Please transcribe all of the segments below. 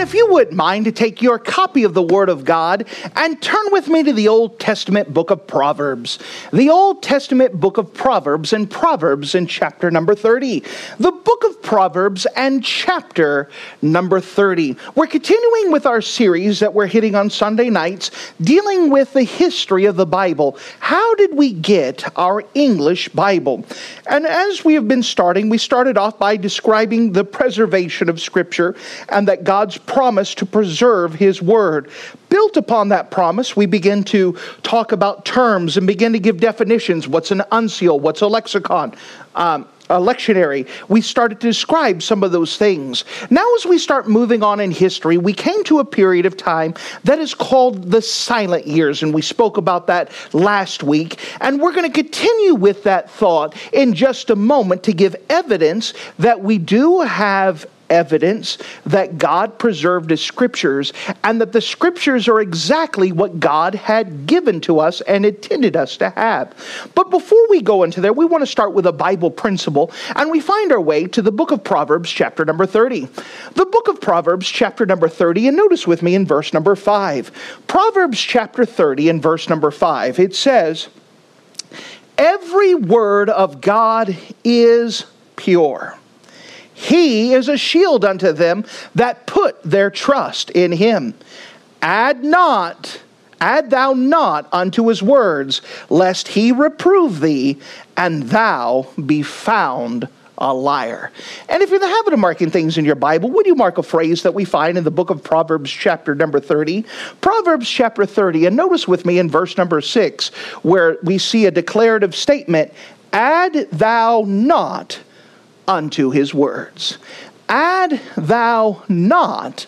And if you wouldn't mind to take your copy of the Word of God and turn with me to the Old Testament book of Proverbs. The Old Testament book of Proverbs and Proverbs in chapter number 30. The book of Proverbs and chapter number 30. We're continuing with our series that we're hitting on Sunday nights, dealing with the history of the Bible. How did we get our English Bible? And as we have been starting, we started off by describing the preservation of Scripture and that God's promise to preserve His Word. Built upon that promise, we begin to talk about terms and begin to give definitions. What's an uncial? What's a lexicon? Um, a lectionary, we started to describe some of those things. Now, as we start moving on in history, we came to a period of time that is called the silent years, and we spoke about that last week. And we're going to continue with that thought in just a moment to give evidence that we do have evidence that God preserved his scriptures and that the scriptures are exactly what God had given to us and intended us to have. But before we go into there, we want to start with a Bible principle and we find our way to the book of Proverbs, chapter number 30. The book of Proverbs, chapter number 30, and notice with me in verse number 5. Proverbs, chapter 30, and verse number 5, it says, Every word of God is pure. He is a shield unto them that put their trust in him. Add not, add thou not unto his words, lest he reprove thee, and thou be found a liar. And if you're in the habit of marking things in your Bible, would you mark a phrase that we find in the book of Proverbs, chapter number 30? Proverbs, chapter 30, and notice with me in verse number 6, where we see a declarative statement Add thou not unto his words. Add thou not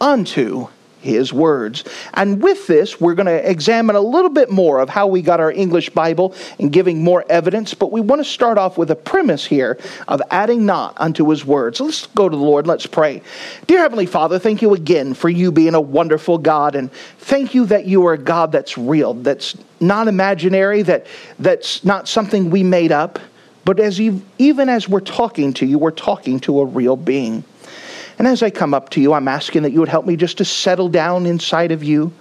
unto his words. And with this, we're going to examine a little bit more of how we got our English Bible and giving more evidence. But we want to start off with a premise here of adding not unto his words. So let's go to the Lord. Let's pray. Dear Heavenly Father, thank you again for you being a wonderful God. And thank you that you are a God that's real, that's not imaginary, that, that's not something we made up. But as you, even as we're talking to you, we're talking to a real being. And as I come up to you, I'm asking that you would help me just to settle down inside of you,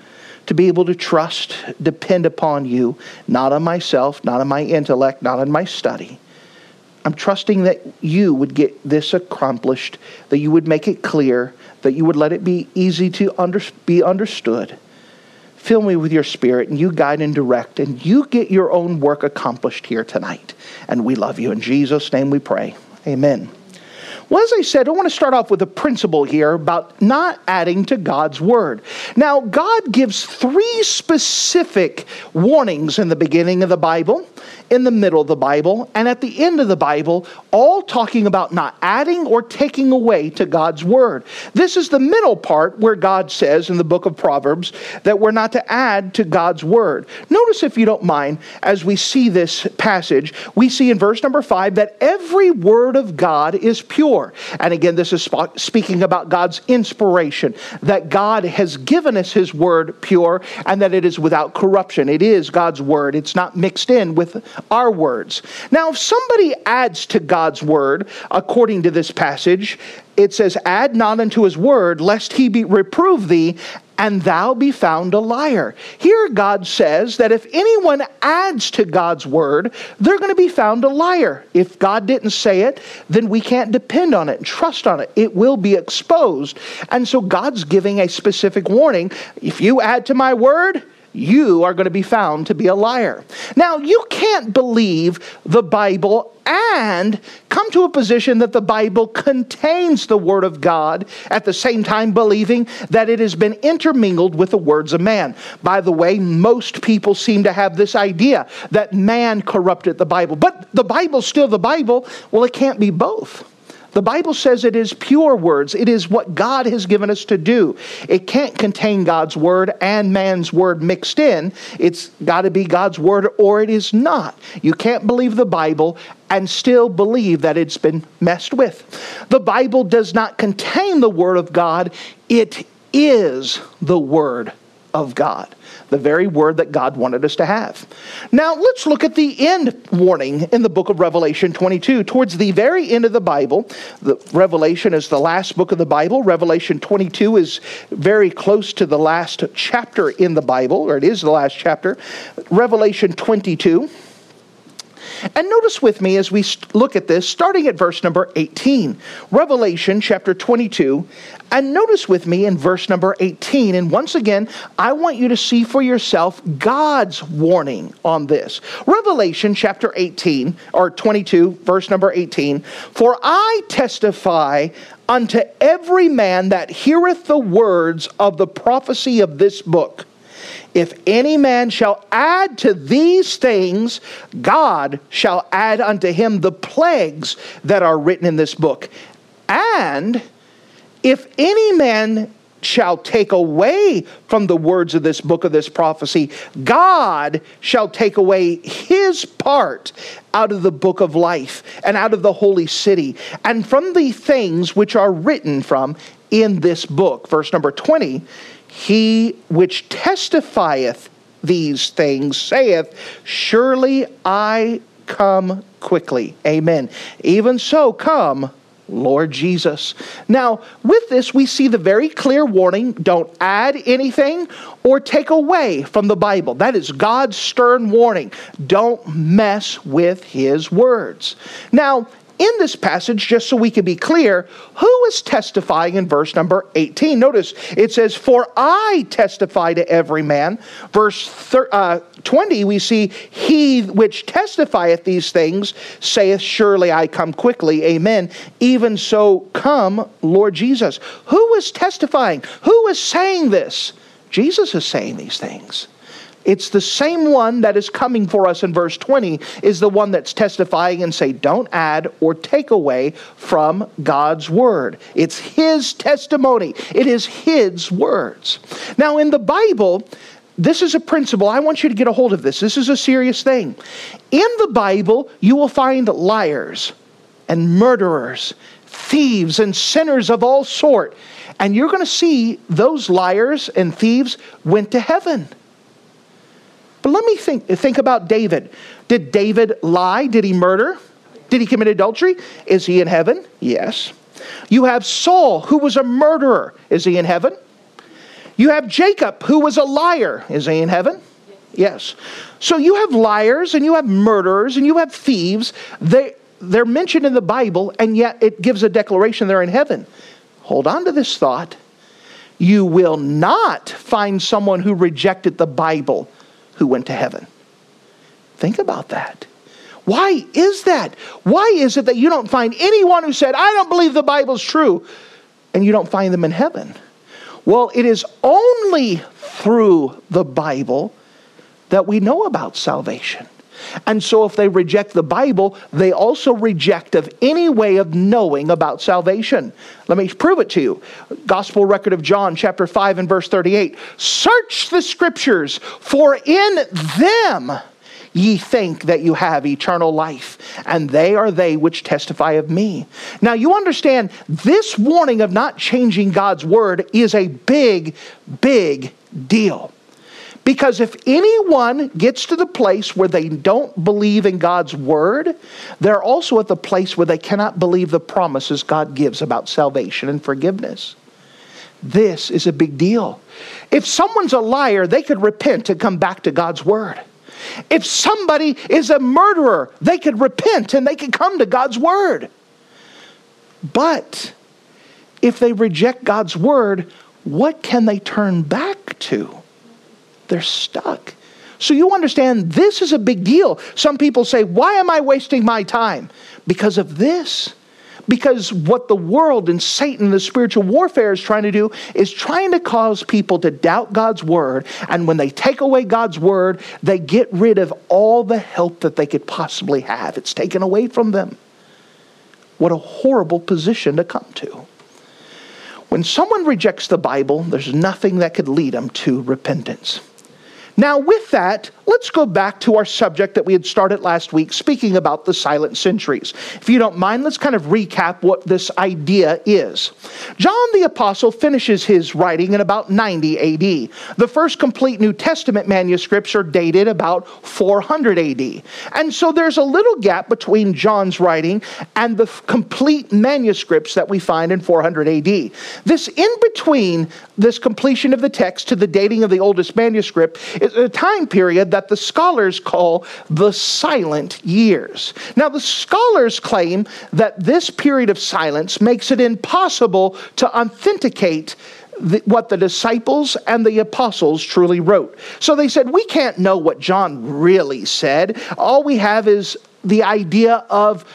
to be able to trust, depend upon you, not on myself, not on my intellect, not on my study. I'm trusting that you would get this accomplished, that you would make it clear, that you would let it be easy to under, be understood. Fill me with your spirit and you guide and direct, and you get your own work accomplished here tonight. And we love you. In Jesus' name we pray. Amen. Well, as I said, I want to start off with a principle here about not adding to God's word. Now, God gives three specific warnings in the beginning of the Bible in the middle of the Bible and at the end of the Bible, all talking about not adding or taking away to God's word. This is the middle part where God says in the book of Proverbs that we're not to add to God's word. Notice, if you don't mind, as we see this passage, we see in verse number five that every word of God is pure. And again, this is speaking about God's inspiration, that God has given us his word pure and that it is without corruption. It is God's word, it's not mixed in with our words. Now, if somebody adds to God's word, according to this passage, it says, Add not unto his word, lest he be reprove thee, and thou be found a liar. Here, God says that if anyone adds to God's word, they're going to be found a liar. If God didn't say it, then we can't depend on it and trust on it. It will be exposed. And so, God's giving a specific warning if you add to my word, you are going to be found to be a liar. Now, you can't believe the Bible and come to a position that the Bible contains the Word of God at the same time believing that it has been intermingled with the words of man. By the way, most people seem to have this idea that man corrupted the Bible, but the Bible's still the Bible. Well, it can't be both. The Bible says it is pure words. It is what God has given us to do. It can't contain God's word and man's word mixed in. It's got to be God's word or it is not. You can't believe the Bible and still believe that it's been messed with. The Bible does not contain the word of God, it is the word of God the very word that God wanted us to have. Now, let's look at the end warning in the book of Revelation 22. Towards the very end of the Bible, the Revelation is the last book of the Bible. Revelation 22 is very close to the last chapter in the Bible, or it is the last chapter. Revelation 22. And notice with me as we look at this, starting at verse number 18, Revelation chapter 22. And notice with me in verse number 18. And once again, I want you to see for yourself God's warning on this. Revelation chapter 18, or 22, verse number 18. For I testify unto every man that heareth the words of the prophecy of this book if any man shall add to these things, God shall add unto him the plagues that are written in this book. And if any man shall take away from the words of this book of this prophecy, God shall take away his part out of the book of life and out of the holy city and from the things which are written from in this book. Verse number 20 he which testifieth these things saith, Surely I come quickly. Amen. Even so, come, Lord Jesus. Now, with this, we see the very clear warning don't add anything or take away from the Bible. That is God's stern warning. Don't mess with His words. Now, in this passage, just so we can be clear, who is testifying in verse number 18? Notice it says, For I testify to every man. Verse thir- uh, 20, we see, He which testifieth these things saith, Surely I come quickly. Amen. Even so, come, Lord Jesus. Who is testifying? Who is saying this? Jesus is saying these things. It's the same one that is coming for us in verse 20 is the one that's testifying and say don't add or take away from God's word. It's his testimony. It is his words. Now in the Bible, this is a principle. I want you to get a hold of this. This is a serious thing. In the Bible, you will find liars and murderers, thieves and sinners of all sort. And you're going to see those liars and thieves went to heaven. But let me think, think about David. Did David lie? Did he murder? Did he commit adultery? Is he in heaven? Yes. You have Saul, who was a murderer. Is he in heaven? You have Jacob, who was a liar. Is he in heaven? Yes. So you have liars and you have murderers and you have thieves. They, they're mentioned in the Bible, and yet it gives a declaration they're in heaven. Hold on to this thought. You will not find someone who rejected the Bible who went to heaven. Think about that. Why is that? Why is it that you don't find anyone who said, I don't believe the Bible's true, and you don't find them in heaven? Well, it is only through the Bible that we know about salvation. And so, if they reject the Bible, they also reject of any way of knowing about salvation. Let me prove it to you. Gospel record of John, chapter 5 and verse 38. Search the scriptures, for in them ye think that you have eternal life, and they are they which testify of me. Now, you understand, this warning of not changing God's word is a big, big deal. Because if anyone gets to the place where they don't believe in God's word, they're also at the place where they cannot believe the promises God gives about salvation and forgiveness. This is a big deal. If someone's a liar, they could repent and come back to God's word. If somebody is a murderer, they could repent and they could come to God's word. But if they reject God's word, what can they turn back to? They're stuck. So you understand this is a big deal. Some people say, Why am I wasting my time? Because of this. Because what the world and Satan, the spiritual warfare, is trying to do is trying to cause people to doubt God's word. And when they take away God's word, they get rid of all the help that they could possibly have. It's taken away from them. What a horrible position to come to. When someone rejects the Bible, there's nothing that could lead them to repentance. Now, with that, let's go back to our subject that we had started last week, speaking about the silent centuries. If you don't mind, let's kind of recap what this idea is. John the Apostle finishes his writing in about 90 AD. The first complete New Testament manuscripts are dated about 400 AD. And so there's a little gap between John's writing and the complete manuscripts that we find in 400 AD. This in between this completion of the text to the dating of the oldest manuscript a time period that the scholars call the silent years. Now, the scholars claim that this period of silence makes it impossible to authenticate the, what the disciples and the apostles truly wrote. So they said, We can't know what John really said. All we have is the idea of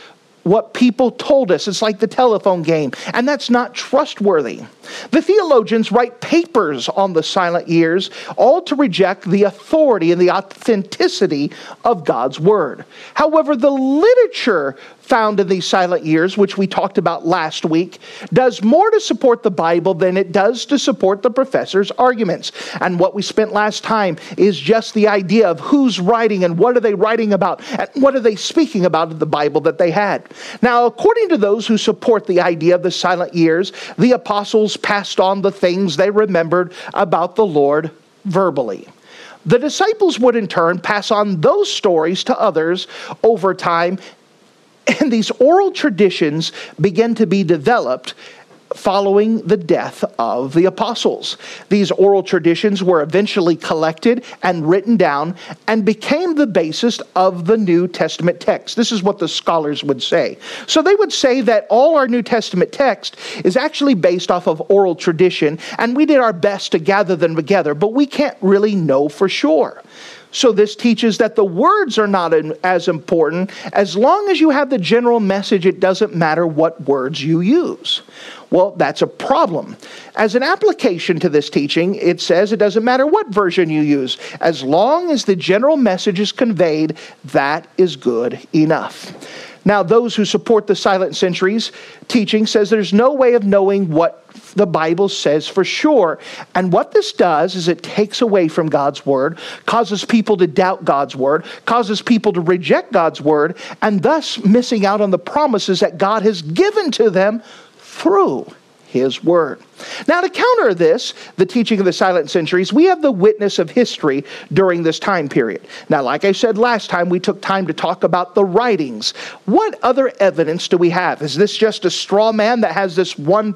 what people told us. It's like the telephone game, and that's not trustworthy. The theologians write papers on the silent years, all to reject the authority and the authenticity of God's word. However, the literature found in these silent years, which we talked about last week, does more to support the Bible than it does to support the professor's arguments. And what we spent last time is just the idea of who's writing and what are they writing about and what are they speaking about in the Bible that they had. Now, according to those who support the idea of the silent years, the apostles passed on the things they remembered about the Lord verbally. The disciples would in turn pass on those stories to others over time and these oral traditions begin to be developed following the death of the apostles. These oral traditions were eventually collected and written down and became the basis of the New Testament text. This is what the scholars would say. So they would say that all our New Testament text is actually based off of oral tradition, and we did our best to gather them together, but we can't really know for sure. So, this teaches that the words are not as important. As long as you have the general message, it doesn't matter what words you use. Well, that's a problem. As an application to this teaching, it says it doesn't matter what version you use. As long as the general message is conveyed, that is good enough. Now, those who support the silent centuries teaching says there's no way of knowing what the Bible says for sure. And what this does is it takes away from God's word, causes people to doubt God's word, causes people to reject God's word, and thus missing out on the promises that God has given to them through his word. Now, to counter this, the teaching of the silent centuries, we have the witness of history during this time period. Now, like I said last time, we took time to talk about the writings. What other evidence do we have? Is this just a straw man that has this one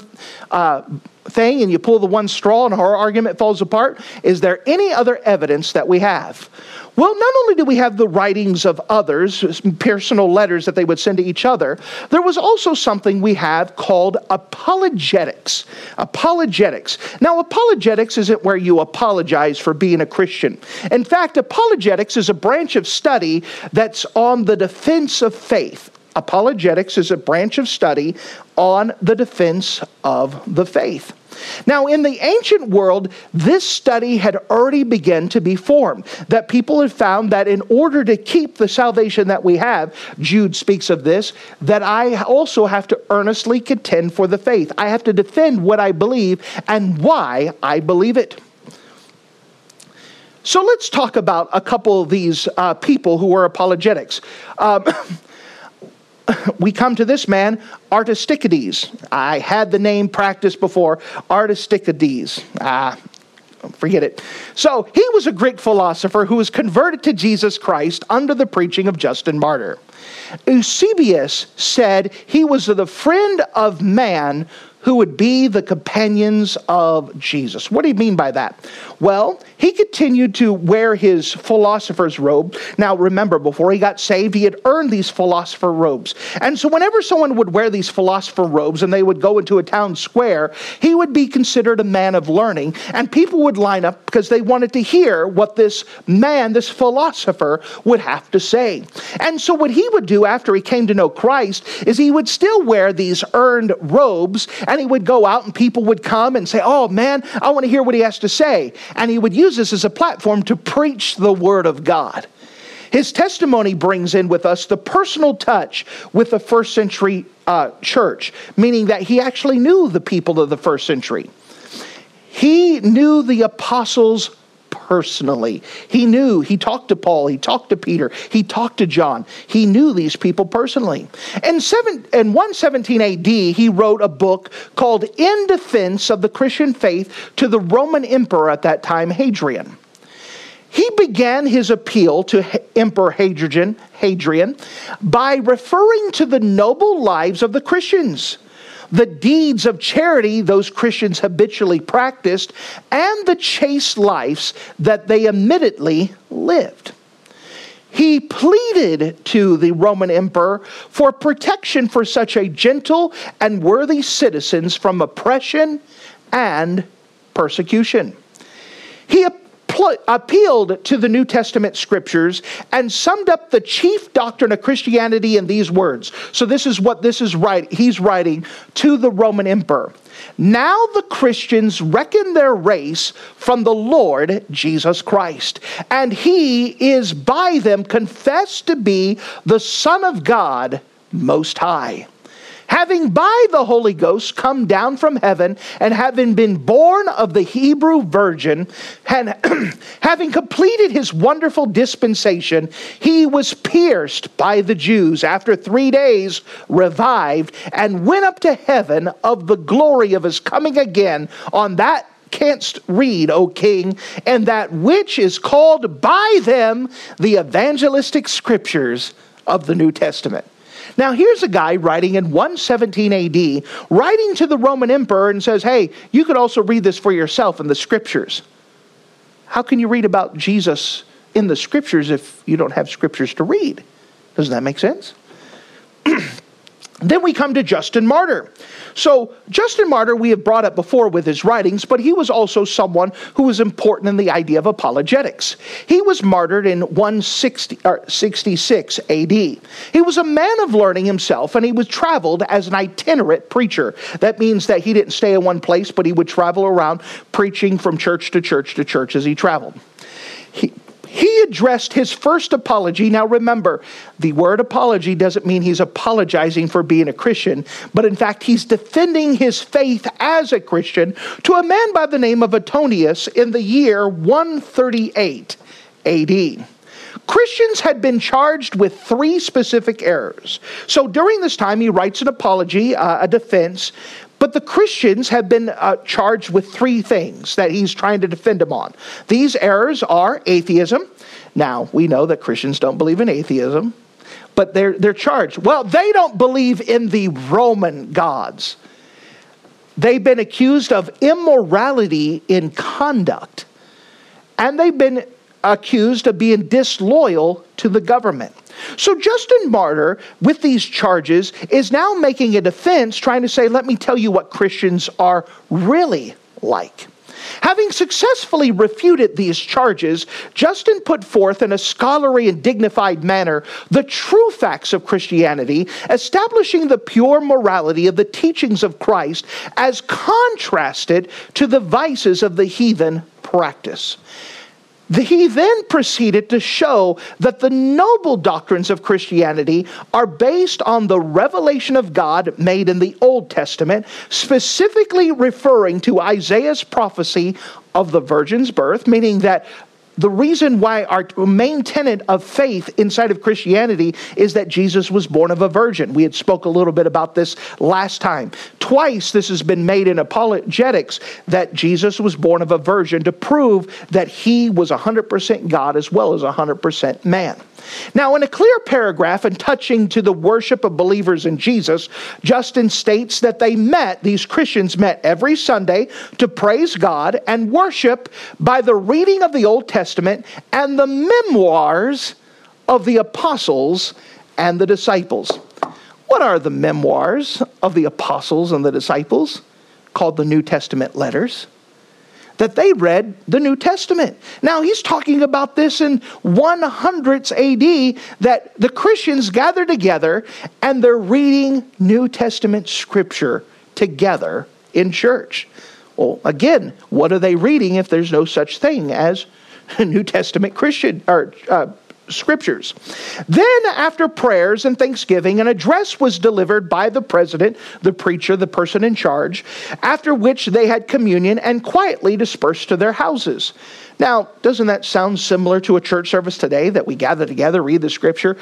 uh, thing and you pull the one straw and our argument falls apart? Is there any other evidence that we have? Well, not only do we have the writings of others, personal letters that they would send to each other, there was also something we have called apologetics. Apologetics. Now, apologetics isn't where you apologize for being a Christian. In fact, apologetics is a branch of study that's on the defense of faith. Apologetics is a branch of study on the defense of the faith. Now, in the ancient world, this study had already begun to be formed. That people had found that in order to keep the salvation that we have, Jude speaks of this, that I also have to earnestly contend for the faith. I have to defend what I believe and why I believe it. So let's talk about a couple of these uh, people who were apologetics. Um, we come to this man, Aristicides. I had the name practiced before, Aristicides. Ah, forget it. So he was a Greek philosopher who was converted to Jesus Christ under the preaching of Justin Martyr. Eusebius said he was the friend of man who would be the companions of Jesus. What do you mean by that? Well, he continued to wear his philosopher's robe. Now, remember, before he got saved, he had earned these philosopher robes. And so, whenever someone would wear these philosopher robes and they would go into a town square, he would be considered a man of learning. And people would line up because they wanted to hear what this man, this philosopher, would have to say. And so, what he would do after he came to know Christ is he would still wear these earned robes and he would go out and people would come and say, Oh man, I want to hear what he has to say. And he would use this as a platform to preach the word of God. His testimony brings in with us the personal touch with the first century uh, church, meaning that he actually knew the people of the first century. He knew the apostles personally. He knew, he talked to Paul, he talked to Peter, he talked to John. He knew these people personally. And seven, in 117 AD, he wrote a book called In Defense of the Christian Faith to the Roman Emperor at that time, Hadrian. He began his appeal to Emperor Hadrian, Hadrian by referring to the noble lives of the Christians the deeds of charity those Christians habitually practiced, and the chaste lives that they admittedly lived. He pleaded to the Roman emperor for protection for such a gentle and worthy citizens from oppression and persecution. He appealed to the New Testament scriptures and summed up the chief doctrine of Christianity in these words. So this is what this is right he's writing to the Roman emperor. Now the Christians reckon their race from the Lord Jesus Christ, and he is by them confessed to be the Son of God Most High having by the Holy Ghost come down from heaven, and having been born of the Hebrew virgin, and having completed his wonderful dispensation, he was pierced by the Jews after three days, revived, and went up to heaven of the glory of his coming again on that canst read, O king, and that which is called by them the evangelistic scriptures of the New Testament. Now, here's a guy writing in 117 AD, writing to the Roman emperor and says, Hey, you could also read this for yourself in the scriptures. How can you read about Jesus in the scriptures if you don't have scriptures to read? Doesn't that make sense? Then we come to Justin Martyr. So, Justin Martyr, we have brought up before with his writings, but he was also someone who was important in the idea of apologetics. He was martyred in 166 AD. He was a man of learning himself, and he was traveled as an itinerant preacher. That means that he didn't stay in one place, but he would travel around preaching from church to church to church as he traveled. He, he addressed his first apology. Now remember, the word apology doesn't mean he's apologizing for being a Christian, but in fact, he's defending his faith as a Christian to a man by the name of Antonius in the year 138 AD. Christians had been charged with three specific errors. So during this time, he writes an apology, uh, a defense, but the Christians have been uh, charged with three things that he's trying to defend them on. These errors are atheism. Now, we know that Christians don't believe in atheism, but they're, they're charged. Well, they don't believe in the Roman gods. They've been accused of immorality in conduct, and they've been accused of being disloyal to the government. So Justin Martyr, with these charges, is now making a defense, trying to say, let me tell you what Christians are really like. Having successfully refuted these charges, Justin put forth in a scholarly and dignified manner the true facts of Christianity, establishing the pure morality of the teachings of Christ as contrasted to the vices of the heathen practice. He then proceeded to show that the noble doctrines of Christianity are based on the revelation of God made in the Old Testament, specifically referring to Isaiah's prophecy of the virgin's birth, meaning that the reason why our main tenet of faith inside of Christianity is that Jesus was born of a virgin. We had spoke a little bit about this last time. Twice this has been made in apologetics that Jesus was born of a virgin to prove that he was 100% God as well as 100% man. Now, in a clear paragraph and touching to the worship of believers in Jesus, Justin states that they met, these Christians met every Sunday to praise God and worship by the reading of the Old Testament and the memoirs of the apostles and the disciples. What are the memoirs of the apostles and the disciples? Called the New Testament letters that they read the New Testament. Now, he's talking about this in 100s AD that the Christians gather together and they're reading New Testament scripture together in church. Well, again, what are they reading if there's no such thing as New Testament Christian or uh, scriptures. Then, after prayers and thanksgiving, an address was delivered by the president, the preacher, the person in charge, after which they had communion and quietly dispersed to their houses. Now, doesn't that sound similar to a church service today that we gather together, read the scripture,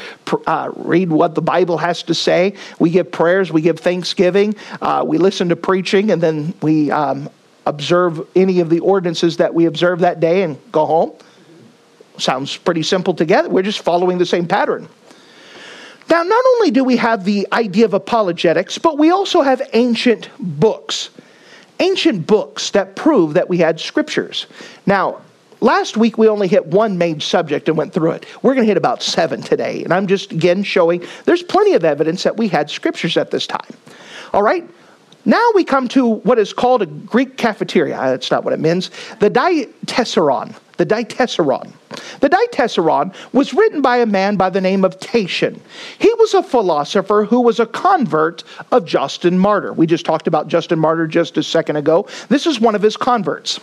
uh, read what the Bible has to say? We give prayers, we give thanksgiving, uh, we listen to preaching, and then we um, observe any of the ordinances that we observe that day and go home? Sounds pretty simple together. We're just following the same pattern. Now, not only do we have the idea of apologetics, but we also have ancient books. Ancient books that prove that we had scriptures. Now, Last week we only hit one main subject and went through it. We're going to hit about seven today. And I'm just again showing there's plenty of evidence that we had scriptures at this time. All right? Now we come to what is called a Greek cafeteria. That's not what it means. The Diatessaron. The Diatessaron. The Diatessaron was written by a man by the name of Tatian. He was a philosopher who was a convert of Justin Martyr. We just talked about Justin Martyr just a second ago. This is one of his converts.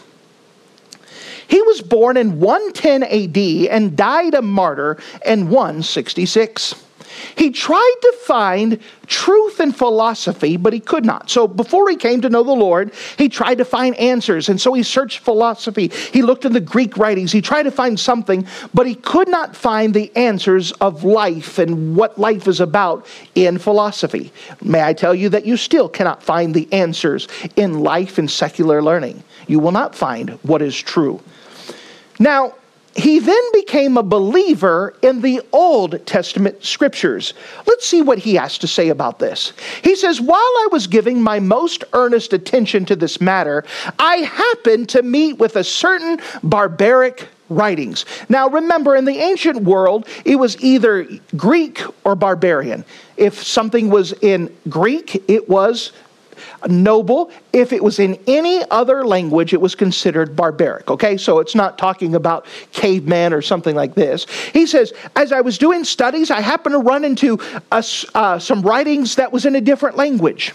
He was born in 110 AD and died a martyr in 166. He tried to find truth in philosophy, but he could not. So before he came to know the Lord, he tried to find answers. And so he searched philosophy. He looked in the Greek writings. He tried to find something, but he could not find the answers of life and what life is about in philosophy. May I tell you that you still cannot find the answers in life and secular learning. You will not find what is true. Now, he then became a believer in the Old Testament scriptures. Let's see what he has to say about this. He says, While I was giving my most earnest attention to this matter, I happened to meet with a certain barbaric writings. Now, remember, in the ancient world, it was either Greek or barbarian. If something was in Greek, it was noble. If it was in any other language, it was considered barbaric. Okay, so it's not talking about caveman or something like this. He says, as I was doing studies, I happened to run into a, uh, some writings that was in a different language.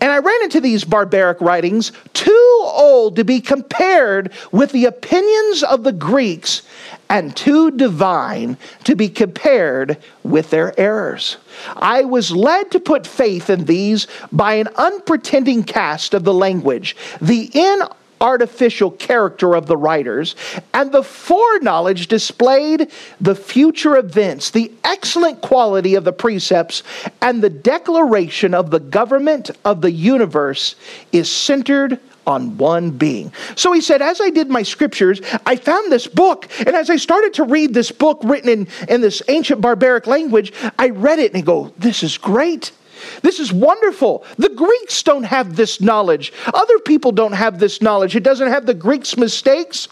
And I ran into these barbaric writings, too old to be compared with the opinions of the Greeks, and too divine to be compared with their errors. I was led to put faith in these by an unpretending cast of the language, the inartificial character of the writers, and the foreknowledge displayed the future events, the excellent quality of the precepts, and the declaration of the government of the universe is centered on one being. So he said, as I did my scriptures, I found this book. And as I started to read this book written in, in this ancient barbaric language, I read it and I go, this is great. This is wonderful. The Greeks don't have this knowledge. Other people don't have this knowledge. It doesn't have the Greeks' mistakes,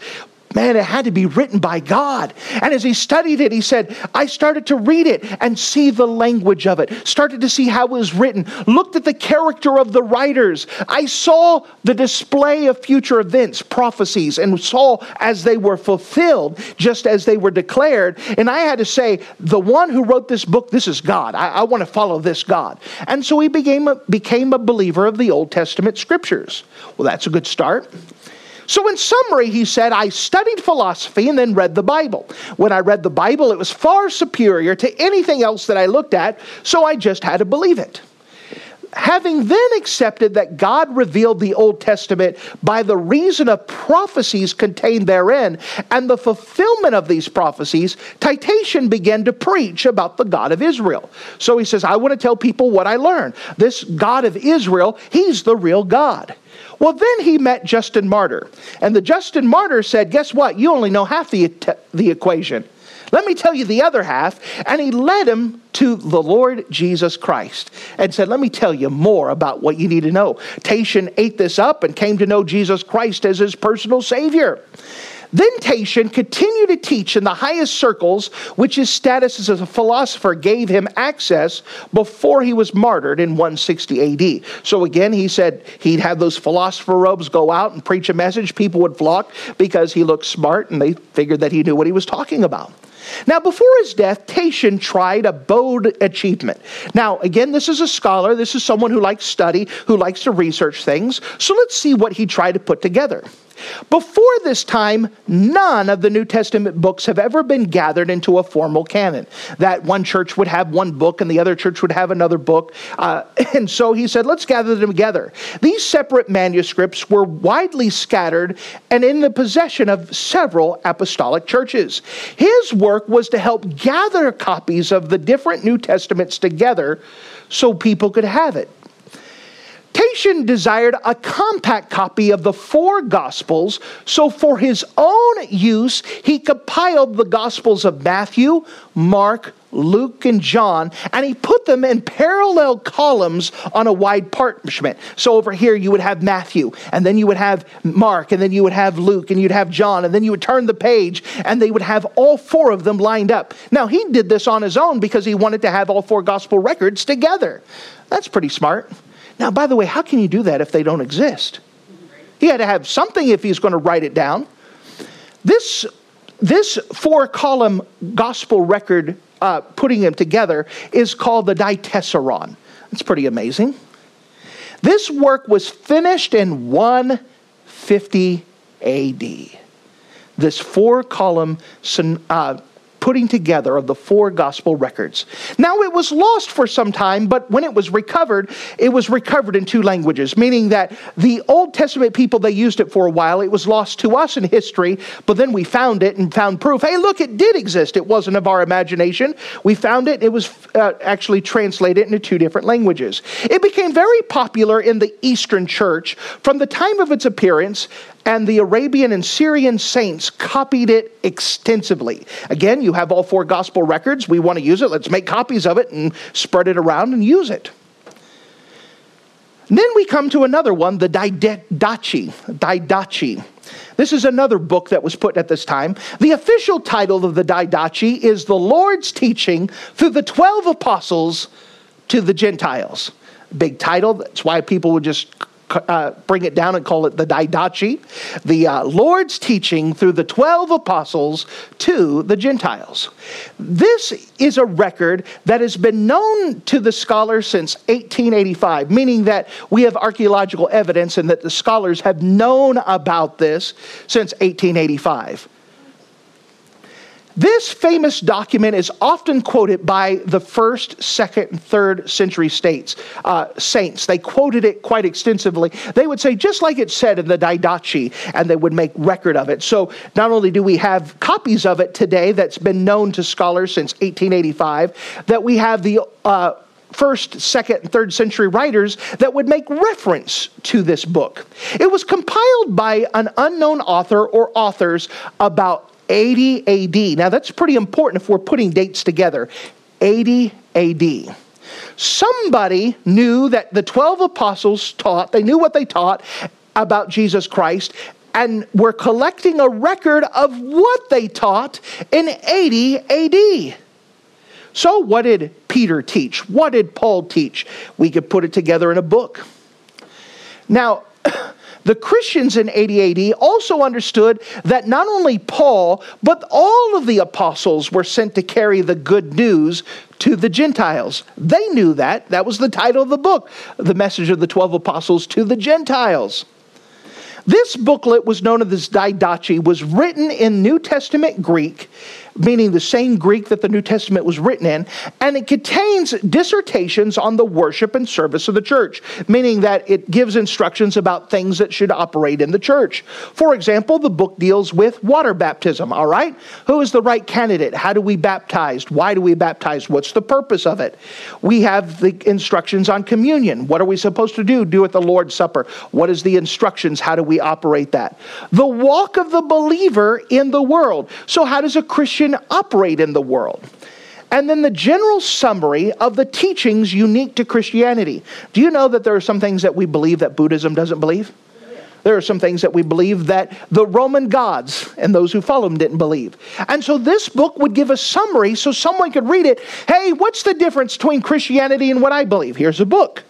man, it had to be written by God. And as he studied it, he said, I started to read it and see the language of it, started to see how it was written, looked at the character of the writers. I saw the display of future events, prophecies, and saw as they were fulfilled, just as they were declared. And I had to say, the one who wrote this book, this is God. I, I want to follow this God. And so he became a, became a believer of the Old Testament scriptures. Well, that's a good start. So, in summary, he said, I studied philosophy and then read the Bible. When I read the Bible, it was far superior to anything else that I looked at, so I just had to believe it. Having then accepted that God revealed the Old Testament by the reason of prophecies contained therein and the fulfillment of these prophecies, Titian began to preach about the God of Israel. So he says, I want to tell people what I learned. This God of Israel, he's the real God. Well, then he met Justin Martyr. And the Justin Martyr said, Guess what? You only know half the, the equation. Let me tell you the other half. And he led him to the Lord Jesus Christ and said, Let me tell you more about what you need to know. Tatian ate this up and came to know Jesus Christ as his personal Savior. Then Tatian continued to teach in the highest circles, which his status as a philosopher gave him access before he was martyred in 160 AD. So again, he said he'd have those philosopher robes go out and preach a message. People would flock because he looked smart and they figured that he knew what he was talking about. Now, before his death, Tatian tried a bold achievement. Now, again, this is a scholar. This is someone who likes study, who likes to research things. So let's see what he tried to put together. Before this time, none of the New Testament books have ever been gathered into a formal canon. That one church would have one book and the other church would have another book. Uh, and so he said, let's gather them together. These separate manuscripts were widely scattered and in the possession of several apostolic churches. His work was to help gather copies of the different New Testaments together so people could have it. Tatian desired a compact copy of the four Gospels, so for his own use, he compiled the Gospels of Matthew, Mark, Luke, and John, and he put them in parallel columns on a wide parchment. So over here, you would have Matthew, and then you would have Mark, and then you would have Luke, and you'd have John, and then you would turn the page, and they would have all four of them lined up. Now, he did this on his own because he wanted to have all four gospel records together. That's pretty smart. Now, by the way, how can you do that if they don't exist? He had to have something if he's going to write it down. This, this four column gospel record, uh, putting them together, is called the Diatessaron. It's pretty amazing. This work was finished in 150 AD. This four column uh, putting together of the four gospel records. Now, it was lost for some time, but when it was recovered, it was recovered in two languages, meaning that the Old Testament people, they used it for a while. It was lost to us in history, but then we found it and found proof. Hey, look, it did exist. It wasn't of our imagination. We found it. It was uh, actually translated into two different languages. It became very popular in the Eastern Church from the time of its appearance and the Arabian and Syrian saints copied it extensively. Again, you have all four gospel records. We want to use it. Let's make copies of it and spread it around and use it. Then we come to another one, the Didache. Didache. This is another book that was put at this time. The official title of the Didache is The Lord's Teaching Through the Twelve Apostles to the Gentiles. Big title. That's why people would just uh, bring it down and call it the Didache, the uh, Lord's teaching through the 12 apostles to the Gentiles. This is a record that has been known to the scholars since 1885, meaning that we have archaeological evidence and that the scholars have known about this since 1885. This famous document is often quoted by the first, second, and third century states, uh, saints. They quoted it quite extensively. They would say, just like it said in the Didache, and they would make record of it. So not only do we have copies of it today that's been known to scholars since 1885, that we have the uh, first, second, and third century writers that would make reference to this book. It was compiled by an unknown author or authors about 80 AD. Now, that's pretty important if we're putting dates together. 80 AD. Somebody knew that the 12 apostles taught, they knew what they taught about Jesus Christ, and were collecting a record of what they taught in 80 AD. So, what did Peter teach? What did Paul teach? We could put it together in a book. Now, the Christians in 80 AD also understood that not only Paul, but all of the apostles were sent to carry the good news to the Gentiles. They knew that. That was the title of the book, The Message of the Twelve Apostles to the Gentiles. This booklet was known as Didache, was written in New Testament Greek meaning the same Greek that the New Testament was written in, and it contains dissertations on the worship and service of the church, meaning that it gives instructions about things that should operate in the church. For example, the book deals with water baptism, all right? Who is the right candidate? How do we baptize? Why do we baptize? What's the purpose of it? We have the instructions on communion. What are we supposed to do? Do at the Lord's Supper. What is the instructions? How do we operate that? The walk of the believer in the world. So, how does a Christian operate in the world. And then the general summary of the teachings unique to Christianity. Do you know that there are some things that we believe that Buddhism doesn't believe? There are some things that we believe that the Roman gods and those who follow them didn't believe. And so this book would give a summary so someone could read it. Hey, what's the difference between Christianity and what I believe? Here's a book.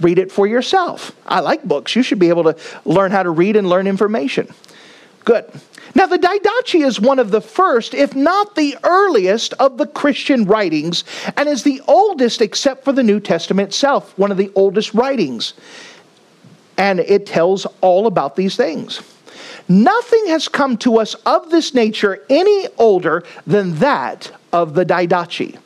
Read it for yourself. I like books. You should be able to learn how to read and learn information. Good. Now, the Didache is one of the first, if not the earliest, of the Christian writings, and is the oldest except for the New Testament itself, one of the oldest writings. And it tells all about these things. Nothing has come to us of this nature any older than that of the Didache.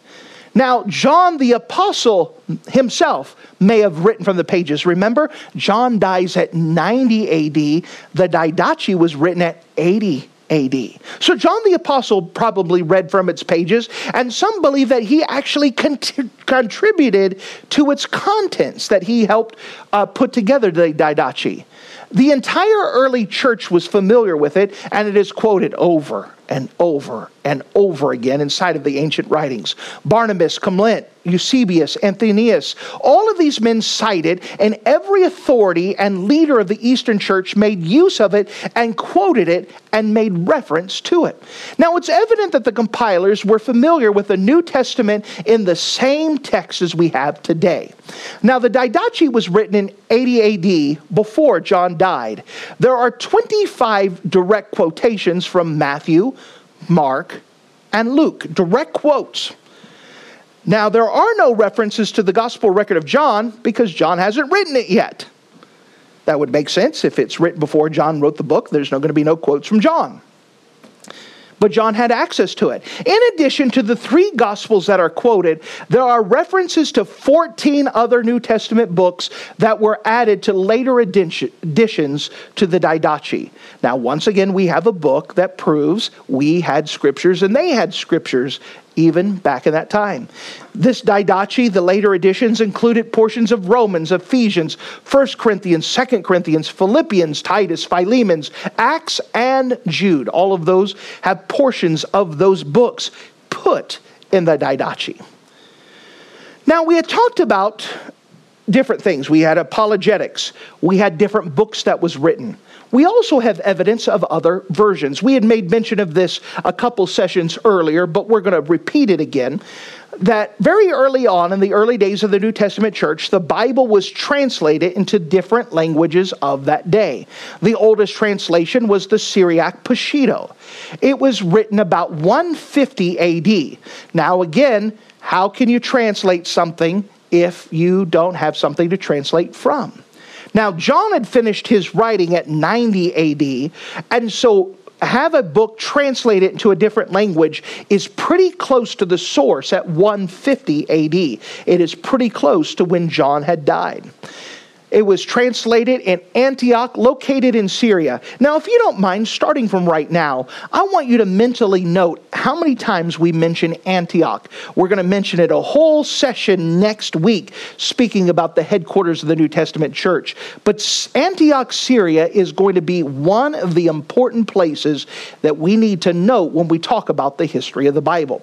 Now, John the Apostle himself may have written from the pages. Remember, John dies at 90 AD. The Didache was written at 80 AD. So John the Apostle probably read from its pages, and some believe that he actually contributed to its contents, that he helped uh, put together the Didache. The entire early church was familiar with it, and it is quoted over and over and over again inside of the ancient writings. Barnabas, Clement, Eusebius, Anthemius, all of these men cited, and every authority and leader of the Eastern Church made use of it and quoted it and made reference to it. Now, it's evident that the compilers were familiar with the New Testament in the same text as we have today. Now, the Didache was written in 80 AD before John died. There are 25 direct quotations from Matthew, Mark, and Luke, direct quotes. Now, there are no references to the gospel record of John because John hasn't written it yet. That would make sense. If it's written before John wrote the book, there's no going to be no quotes from John but John had access to it. In addition to the three Gospels that are quoted, there are references to 14 other New Testament books that were added to later additions to the Didache. Now, once again, we have a book that proves we had scriptures and they had scriptures even back in that time. This Didache, the later editions, included portions of Romans, Ephesians, 1 Corinthians, 2 Corinthians, Philippians, Titus, Philemons, Acts, and Jude. All of those have portions of those books put in the Didache. Now, we had talked about different things. We had apologetics, we had different books that was written. We also have evidence of other versions. We had made mention of this a couple sessions earlier, but we're going to repeat it again. That very early on in the early days of the New Testament church, the Bible was translated into different languages of that day. The oldest translation was the Syriac Peshitta. It was written about 150 AD. Now, again, how can you translate something if you don't have something to translate from? Now, John had finished his writing at 90 AD, and so have a book translated into a different language is pretty close to the source at 150 AD. It is pretty close to when John had died. It was translated in Antioch, located in Syria. Now, if you don't mind, starting from right now, I want you to mentally note how many times we mention Antioch. We're going to mention it a whole session next week, speaking about the headquarters of the New Testament church. But Antioch, Syria is going to be one of the important places that we need to note when we talk about the history of the Bible.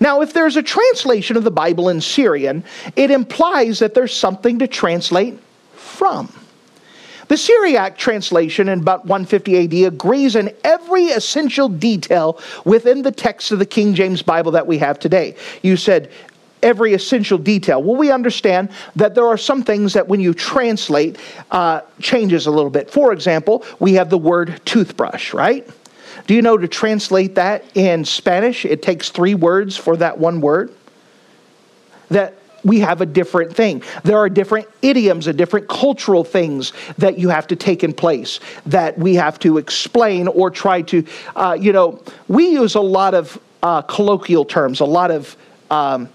Now, if there's a translation of the Bible in Syrian, it implies that there's something to translate from. The Syriac translation in about 150 AD agrees in every essential detail within the text of the King James Bible that we have today. You said every essential detail. Well, we understand that there are some things that when you translate uh, changes a little bit. For example, we have the word toothbrush, right? Do you know to translate that in Spanish, it takes three words for that one word? That we have a different thing. There are different idioms and different cultural things that you have to take in place that we have to explain or try to, uh, you know, we use a lot of uh, colloquial terms, a lot of um,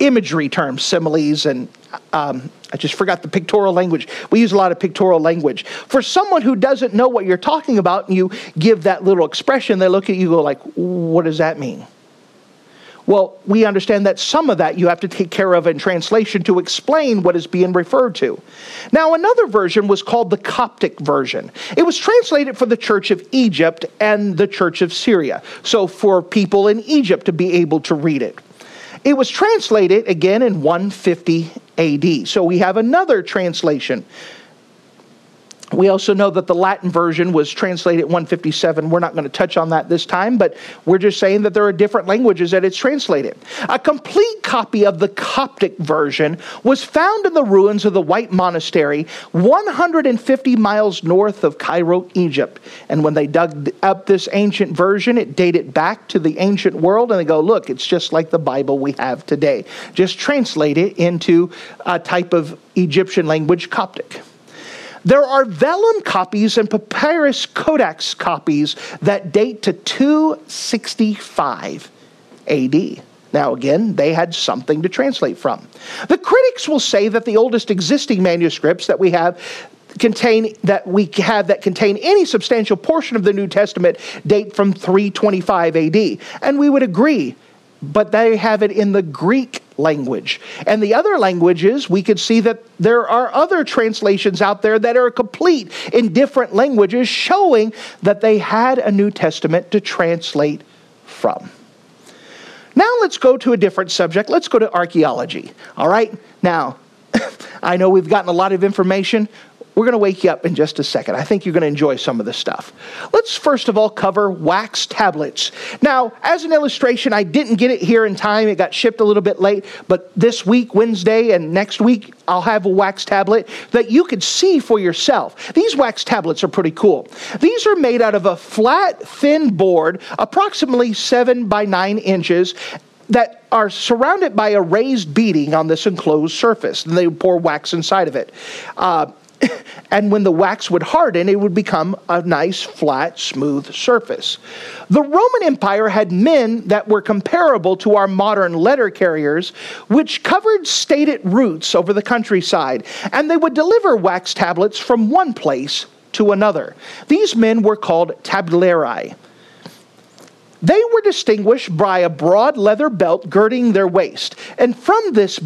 imagery terms, similes, and um, I just forgot the pictorial language. We use a lot of pictorial language. For someone who doesn't know what you're talking about and you give that little expression, they look at you go like, what does that mean? Well, we understand that some of that you have to take care of in translation to explain what is being referred to. Now, another version was called the Coptic version. It was translated for the Church of Egypt and the Church of Syria, so for people in Egypt to be able to read it. It was translated again in 150 AD. So we have another translation we also know that the Latin version was translated 157. We're not going to touch on that this time, but we're just saying that there are different languages that it's translated. A complete copy of the Coptic version was found in the ruins of the White Monastery 150 miles north of Cairo, Egypt. And when they dug up this ancient version, it dated back to the ancient world, and they go, look, it's just like the Bible we have today. Just translate it into a type of Egyptian language, Coptic. There are vellum copies and papyrus codex copies that date to 265 AD. Now, again, they had something to translate from. The critics will say that the oldest existing manuscripts that we have contain that we have that contain any substantial portion of the New Testament date from 325 AD. And we would agree, but they have it in the Greek language. And the other languages, we could see that there are other translations out there that are complete in different languages, showing that they had a New Testament to translate from. Now let's go to a different subject. Let's go to archaeology. All right? Now, I know we've gotten a lot of information. We're going to wake you up in just a second. I think you're going to enjoy some of this stuff. Let's first of all cover wax tablets. Now, as an illustration, I didn't get it here in time. It got shipped a little bit late, but this week, Wednesday, and next week, I'll have a wax tablet that you could see for yourself. These wax tablets are pretty cool. These are made out of a flat, thin board, approximately seven by nine inches, that are surrounded by a raised beading on this enclosed surface. And they pour wax inside of it. Uh, and when the wax would harden, it would become a nice, flat, smooth surface. The Roman Empire had men that were comparable to our modern letter carriers, which covered stated routes over the countryside, and they would deliver wax tablets from one place to another. These men were called tabulari. They were distinguished by a broad leather belt girding their waist, and from this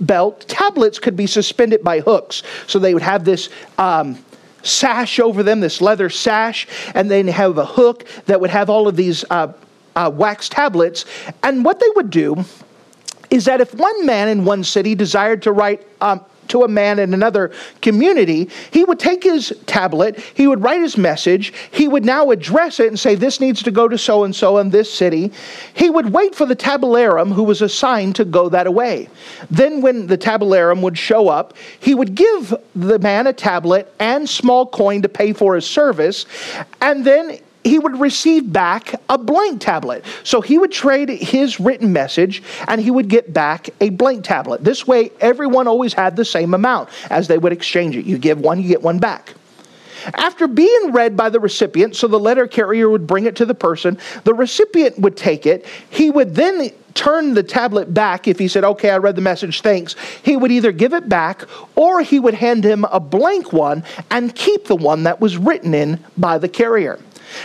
belt, tablets could be suspended by hooks. So they would have this um, sash over them, this leather sash, and then have a hook that would have all of these uh, uh, wax tablets. And what they would do is that if one man in one city desired to write um, to a man in another community, he would take his tablet, he would write his message, he would now address it and say, This needs to go to so and so in this city. He would wait for the tabularum who was assigned to go that away. Then, when the tabularum would show up, he would give the man a tablet and small coin to pay for his service, and then he would receive back a blank tablet. So he would trade his written message and he would get back a blank tablet. This way, everyone always had the same amount as they would exchange it. You give one, you get one back. After being read by the recipient, so the letter carrier would bring it to the person, the recipient would take it. He would then turn the tablet back if he said, Okay, I read the message, thanks. He would either give it back or he would hand him a blank one and keep the one that was written in by the carrier.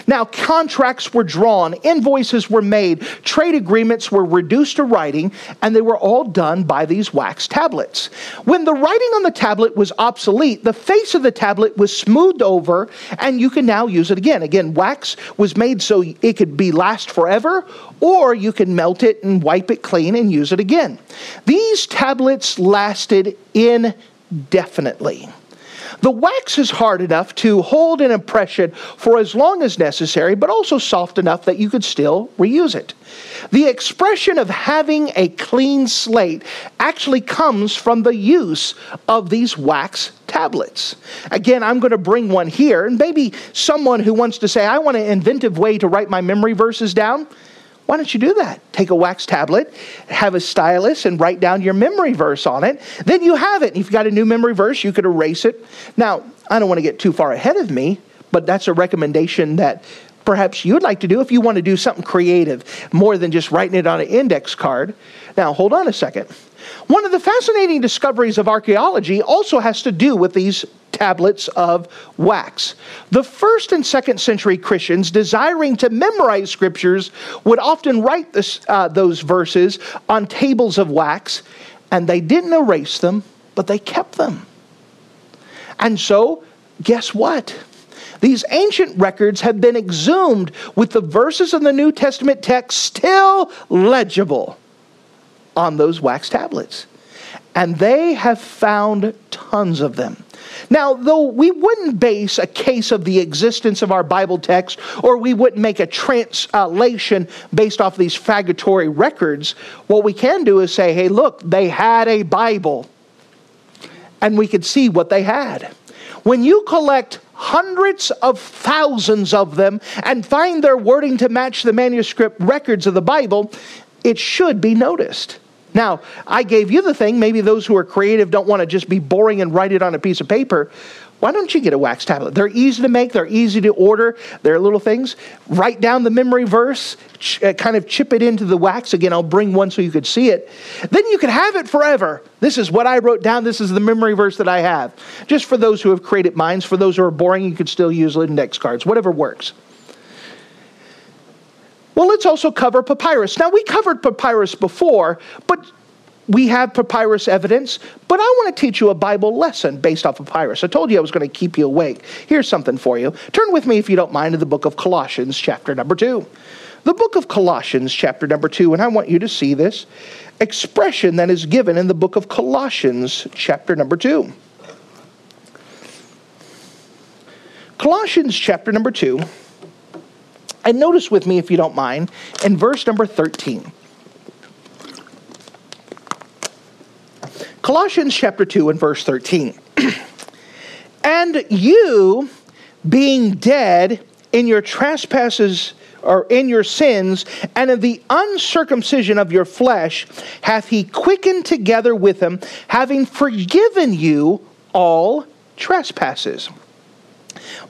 Now, contracts were drawn, invoices were made, trade agreements were reduced to writing, and they were all done by these wax tablets. When the writing on the tablet was obsolete, the face of the tablet was smoothed over, and you can now use it again. Again, wax was made so it could be last forever, or you can melt it and wipe it clean and use it again. These tablets lasted indefinitely. The wax is hard enough to hold an impression for as long as necessary, but also soft enough that you could still reuse it. The expression of having a clean slate actually comes from the use of these wax tablets. Again, I'm going to bring one here, and maybe someone who wants to say, I want an inventive way to write my memory verses down. Why don't you do that? Take a wax tablet, have a stylus, and write down your memory verse on it. Then you have it. If you've got a new memory verse, you could erase it. Now, I don't want to get too far ahead of me, but that's a recommendation that perhaps you'd like to do if you want to do something creative more than just writing it on an index card. Now, hold on a second. One of the fascinating discoveries of archaeology also has to do with these tablets of wax. The first and second century Christians, desiring to memorize scriptures, would often write this, uh, those verses on tables of wax, and they didn't erase them, but they kept them. And so, guess what? These ancient records have been exhumed with the verses in the New Testament text still legible on those wax tablets. And they have found tons of them. Now, though we wouldn't base a case of the existence of our Bible text, or we wouldn't make a translation based off these fagotory records, what we can do is say, hey, look, they had a Bible. And we could see what they had. When you collect hundreds of thousands of them and find their wording to match the manuscript records of the Bible, it should be noticed. Now, I gave you the thing. Maybe those who are creative don't want to just be boring and write it on a piece of paper. Why don't you get a wax tablet? They're easy to make, they're easy to order, they're little things. Write down the memory verse, ch- uh, kind of chip it into the wax. Again, I'll bring one so you could see it. Then you can have it forever. This is what I wrote down, this is the memory verse that I have. Just for those who have created minds, for those who are boring, you could still use index cards, whatever works. Well, let's also cover papyrus. Now, we covered papyrus before, but we have papyrus evidence, but I want to teach you a Bible lesson based off of papyrus. I told you I was going to keep you awake. Here's something for you. Turn with me, if you don't mind, to the book of Colossians, chapter number 2. The book of Colossians, chapter number 2, and I want you to see this expression that is given in the book of Colossians, chapter number 2. Colossians, chapter number 2, and notice with me, if you don't mind, in verse number 13. Colossians chapter 2 and verse 13. and you, being dead in your trespasses or in your sins, and in the uncircumcision of your flesh, hath he quickened together with him, having forgiven you all trespasses,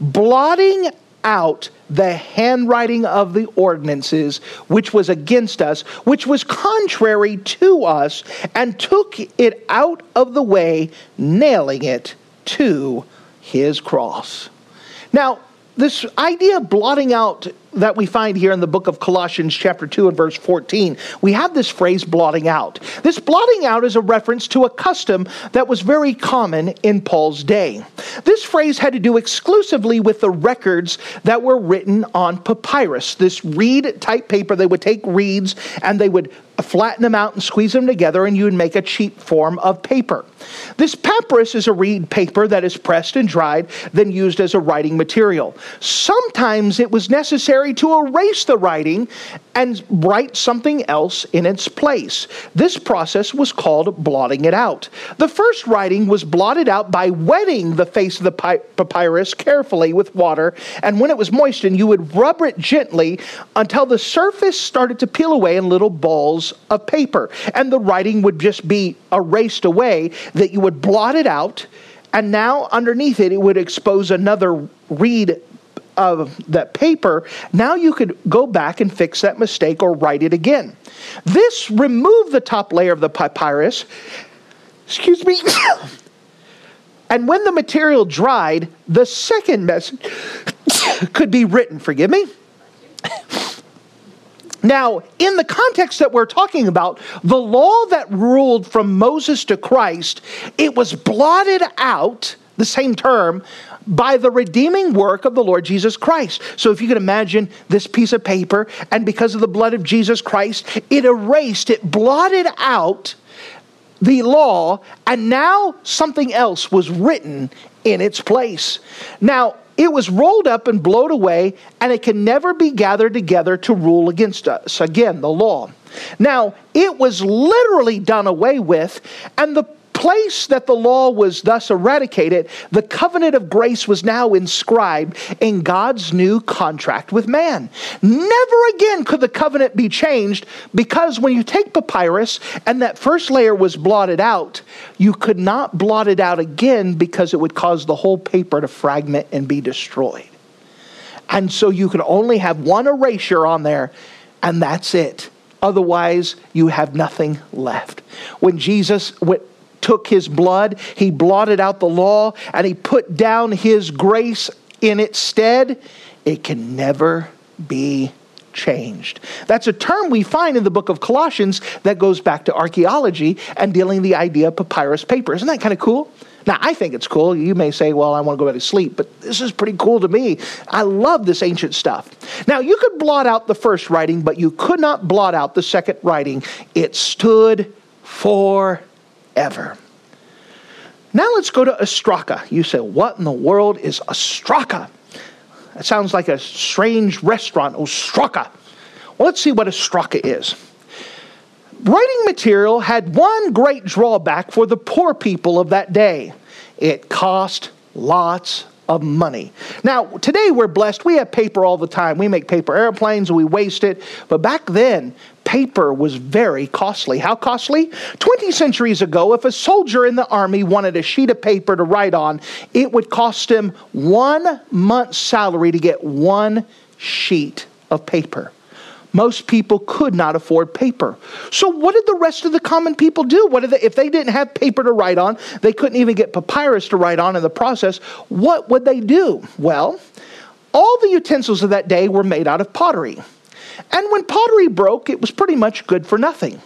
blotting out the handwriting of the ordinances which was against us, which was contrary to us, and took it out of the way, nailing it to his cross. Now, this idea of blotting out that we find here in the book of Colossians, chapter 2, and verse 14, we have this phrase blotting out. This blotting out is a reference to a custom that was very common in Paul's day. This phrase had to do exclusively with the records that were written on papyrus, this reed type paper. They would take reeds and they would flatten them out and squeeze them together, and you would make a cheap form of paper. This papyrus is a reed paper that is pressed and dried, then used as a writing material. Sometimes it was necessary necessary to erase the writing and write something else in its place. This process was called blotting it out. The first writing was blotted out by wetting the face of the papyrus carefully with water, and when it was moistened, you would rub it gently until the surface started to peel away in little balls of paper, and the writing would just be erased away, that you would blot it out and now underneath it it would expose another reed of that paper, now you could go back and fix that mistake or write it again. This removed the top layer of the papyrus. Excuse me. and when the material dried, the second message could be written. Forgive me. Now, in the context that we're talking about, the law that ruled from Moses to Christ, it was blotted out, the same term, by the redeeming work of the Lord Jesus Christ. So if you can imagine this piece of paper, and because of the blood of Jesus Christ, it erased, it blotted out the law, and now something else was written in its place. Now, it was rolled up and blown away, and it can never be gathered together to rule against us. Again, the law. Now, it was literally done away with, and the place that the law was thus eradicated, the covenant of grace was now inscribed in God's new contract with man. Never again could the covenant be changed because when you take papyrus and that first layer was blotted out, you could not blot it out again because it would cause the whole paper to fragment and be destroyed. And so you could only have one erasure on there, and that's it. Otherwise, you have nothing left. When Jesus, took his blood, he blotted out the law, and he put down his grace in its stead, it can never be changed. That's a term we find in the book of Colossians that goes back to archaeology and dealing the idea of papyrus paper. Isn't that kind of cool? Now, I think it's cool. You may say, well, I want to go back to sleep, but this is pretty cool to me. I love this ancient stuff. Now, you could blot out the first writing, but you could not blot out the second writing. It stood for ever. Now let's go to Ostraka. You say, what in the world is Ostraka? That sounds like a strange restaurant, Ostraka. Well, let's see what Ostraka is. Writing material had one great drawback for the poor people of that day it cost lots of money. Now, today we're blessed. We have paper all the time. We make paper airplanes, we waste it. But back then, paper was very costly. How costly? 20 centuries ago, if a soldier in the army wanted a sheet of paper to write on, it would cost him one month's salary to get one sheet of paper. Most people could not afford paper. So, what did the rest of the common people do? What did they, if they didn't have paper to write on, they couldn't even get papyrus to write on in the process, what would they do? Well, all the utensils of that day were made out of pottery. And when pottery broke, it was pretty much good for nothing.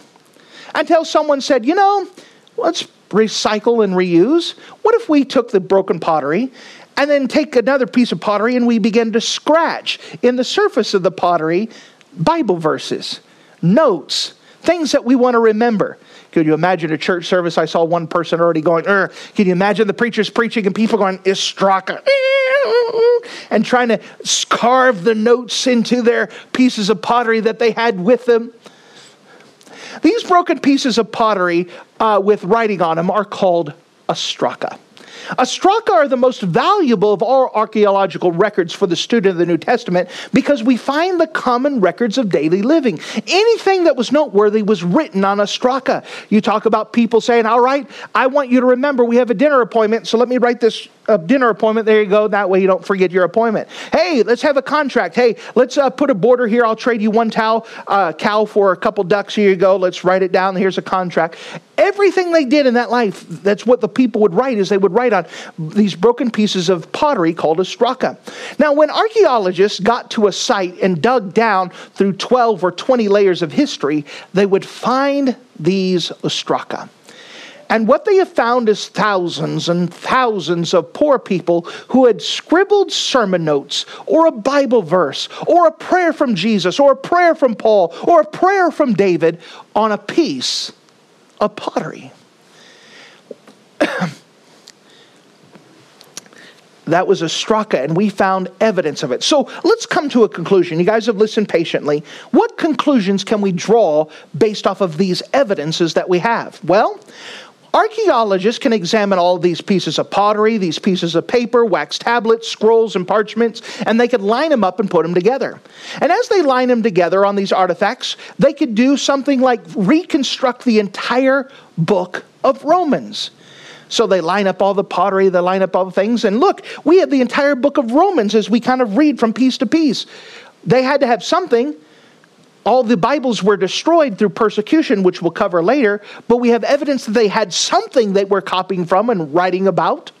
Until someone said, you know, let's recycle and reuse. What if we took the broken pottery and then take another piece of pottery and we begin to scratch in the surface of the pottery Bible verses, notes, things that we want to remember. Could you imagine a church service? I saw one person already going, Can you imagine the preachers preaching and people going, Istraka, and trying to carve the notes into their pieces of pottery that they had with them? These broken pieces of pottery uh, with writing on them are called ostraka. Ostraka are the most valuable of all archaeological records for the student of the New Testament because we find the common records of daily living. Anything that was noteworthy was written on ostraka. You talk about people saying, All right, I want you to remember we have a dinner appointment, so let me write this a dinner appointment. There you go. That way you don't forget your appointment. Hey, let's have a contract. Hey, let's uh, put a border here. I'll trade you one towel, uh, cow for a couple ducks. Here you go. Let's write it down. Here's a contract. Everything they did in that life, that's what the people would write, is they would write on these broken pieces of pottery called ostraka. Now, when archaeologists got to a site and dug down through 12 or 20 layers of history, they would find these ostraka. And what they have found is thousands and thousands of poor people who had scribbled sermon notes or a Bible verse or a prayer from Jesus or a prayer from Paul or a prayer from David on a piece of pottery. that was ostraka, and we found evidence of it. So let's come to a conclusion. You guys have listened patiently. What conclusions can we draw based off of these evidences that we have? Well, Archaeologists can examine all these pieces of pottery, these pieces of paper, wax tablets, scrolls, and parchments, and they could line them up and put them together. And as they line them together on these artifacts, they could do something like reconstruct the entire book of Romans. So they line up all the pottery, they line up all the things, and look, we have the entire book of Romans as we kind of read from piece to piece. They had to have something all the Bibles were destroyed through persecution, which we'll cover later, but we have evidence that they had something they were copying from and writing about.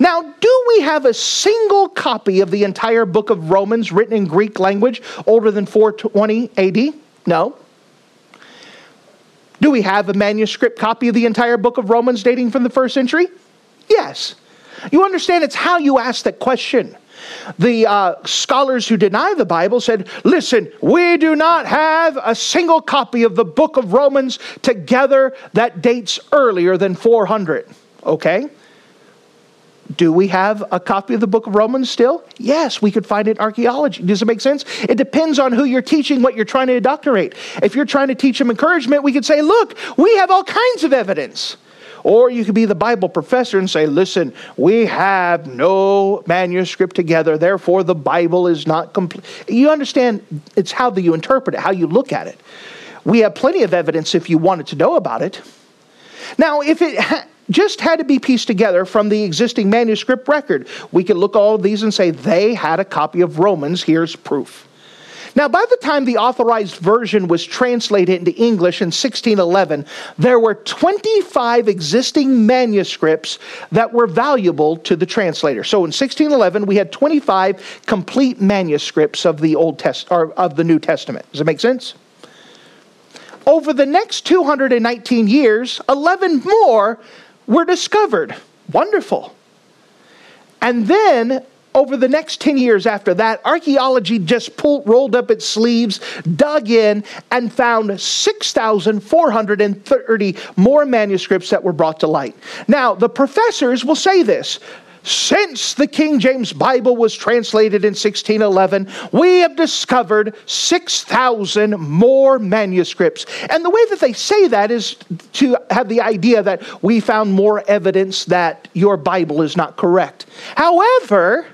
Now, do we have a single copy of the entire book of Romans written in Greek language older than 420 AD? No. Do we have a manuscript copy of the entire book of Romans dating from the first century? Yes. You understand it's how you ask that question. The uh, scholars who deny the Bible said, listen, we do not have a single copy of the book of Romans together that dates earlier than 400. Okay? Do we have a copy of the book of Romans still? Yes, we could find it in archaeology. Does it make sense? It depends on who you're teaching, what you're trying to indoctrinate. If you're trying to teach them encouragement, we could say, look, we have all kinds of evidence. Or you could be the Bible professor and say, listen, we have no manuscript together, therefore the Bible is not complete. You understand, it's how you interpret it, how you look at it. We have plenty of evidence if you wanted to know about it. Now, if it ha- just had to be pieced together from the existing manuscript record, we could look all of these and say they had a copy of Romans. Here's proof. Now, by the time the authorized version was translated into English in 1611, there were 25 existing manuscripts that were valuable to the translator. So in 1611, we had 25 complete manuscripts of the Old Test or of the New Testament. Does that make sense? Over the next 219 years, 11 more were discovered. Wonderful. And then over the next 10 years after that, archaeology just pulled, rolled up its sleeves, dug in, and found 6,430 more manuscripts that were brought to light. Now, the professors will say this since the King James Bible was translated in 1611, we have discovered 6,000 more manuscripts. And the way that they say that is to have the idea that we found more evidence that your Bible is not correct. However,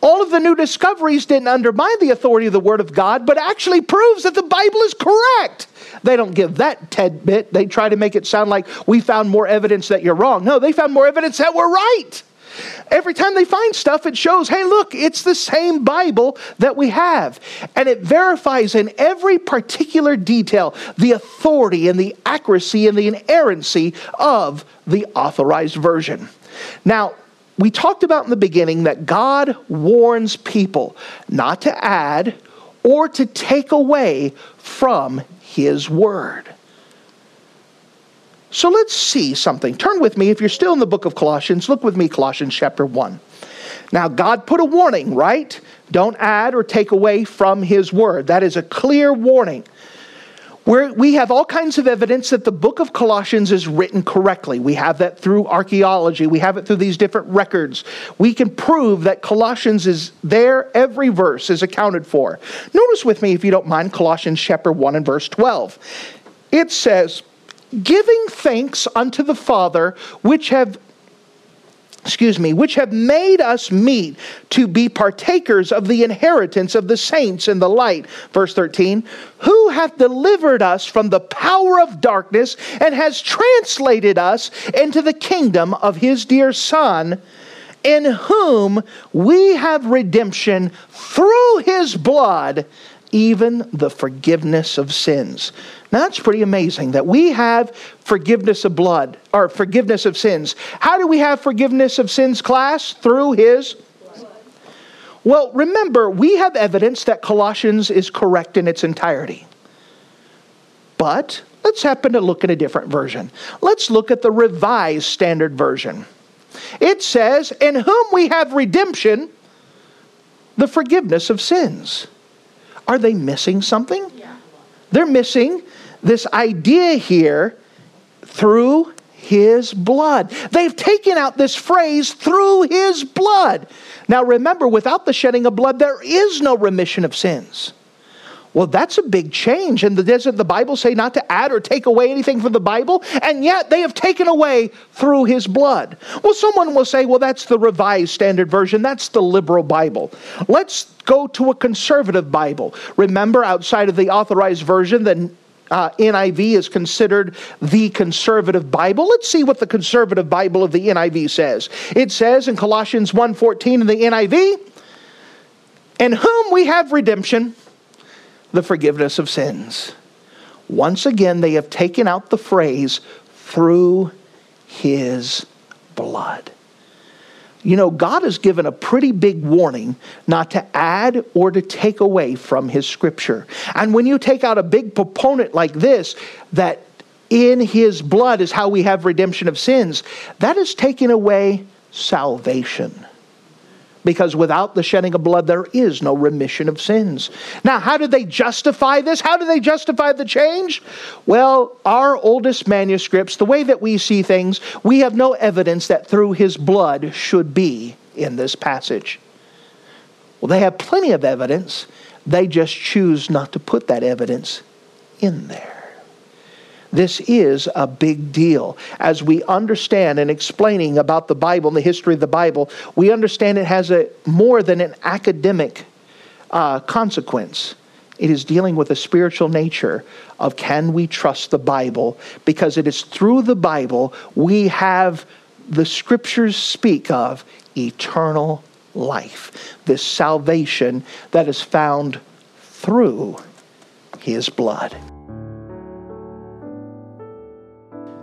all of the new discoveries didn't undermine the authority of the Word of God, but actually proves that the Bible is correct. They don't give that tidbit. They try to make it sound like we found more evidence that you're wrong. No, they found more evidence that we're right. Every time they find stuff, it shows, hey, look, it's the same Bible that we have. And it verifies in every particular detail the authority and the accuracy and the inerrancy of the authorized version. Now, we talked about in the beginning that God warns people not to add or to take away from His Word. So let's see something. Turn with me, if you're still in the book of Colossians, look with me, Colossians chapter 1. Now, God put a warning, right? Don't add or take away from His Word. That is a clear warning. We're, we have all kinds of evidence that the book of Colossians is written correctly. We have that through archaeology, we have it through these different records. We can prove that Colossians is there, every verse is accounted for. Notice with me, if you don't mind, Colossians chapter 1 and verse 12. It says, Giving thanks unto the Father, which have excuse me, which have made us meet to be partakers of the inheritance of the saints in the light. Verse 13, who hath delivered us from the power of darkness and has translated us into the kingdom of his dear Son, in whom we have redemption through his blood, even the forgiveness of sins. Now that's pretty amazing that we have forgiveness of blood or forgiveness of sins. How do we have forgiveness of sins, class? Through his well, remember, we have evidence that Colossians is correct in its entirety. But let's happen to look at a different version. Let's look at the Revised Standard Version. It says, In whom we have redemption, the forgiveness of sins. Are they missing something? Yeah. They're missing this idea here through his blood. They've taken out this phrase through his blood. Now remember, without the shedding of blood, there is no remission of sins. Well, that's a big change. And doesn't the Bible say not to add or take away anything from the Bible? And yet they have taken away through his blood. Well, someone will say, well, that's the Revised Standard Version. That's the liberal Bible. Let's go to a conservative Bible. Remember, outside of the authorized version, the uh, NIV is considered the conservative Bible. Let's see what the conservative Bible of the NIV says. It says in Colossians 1:14 in the NIV, "In whom we have redemption, the forgiveness of sins." Once again, they have taken out the phrase through his blood. You know, God has given a pretty big warning not to add or to take away from His Scripture. And when you take out a big proponent like this, that in His blood is how we have redemption of sins, that is taking away salvation because without the shedding of blood, there is no remission of sins. Now, how do they justify this? How do they justify the change? Well, our oldest manuscripts, the way that we see things, we have no evidence that through his blood should be in this passage. Well, they have plenty of evidence, they just choose not to put that evidence in there. This is a big deal. As we understand and explaining about the Bible and the history of the Bible, we understand it has a more than an academic uh, consequence. It is dealing with the spiritual nature of can we trust the Bible? Because it is through the Bible we have the scriptures speak of eternal life, this salvation that is found through his blood.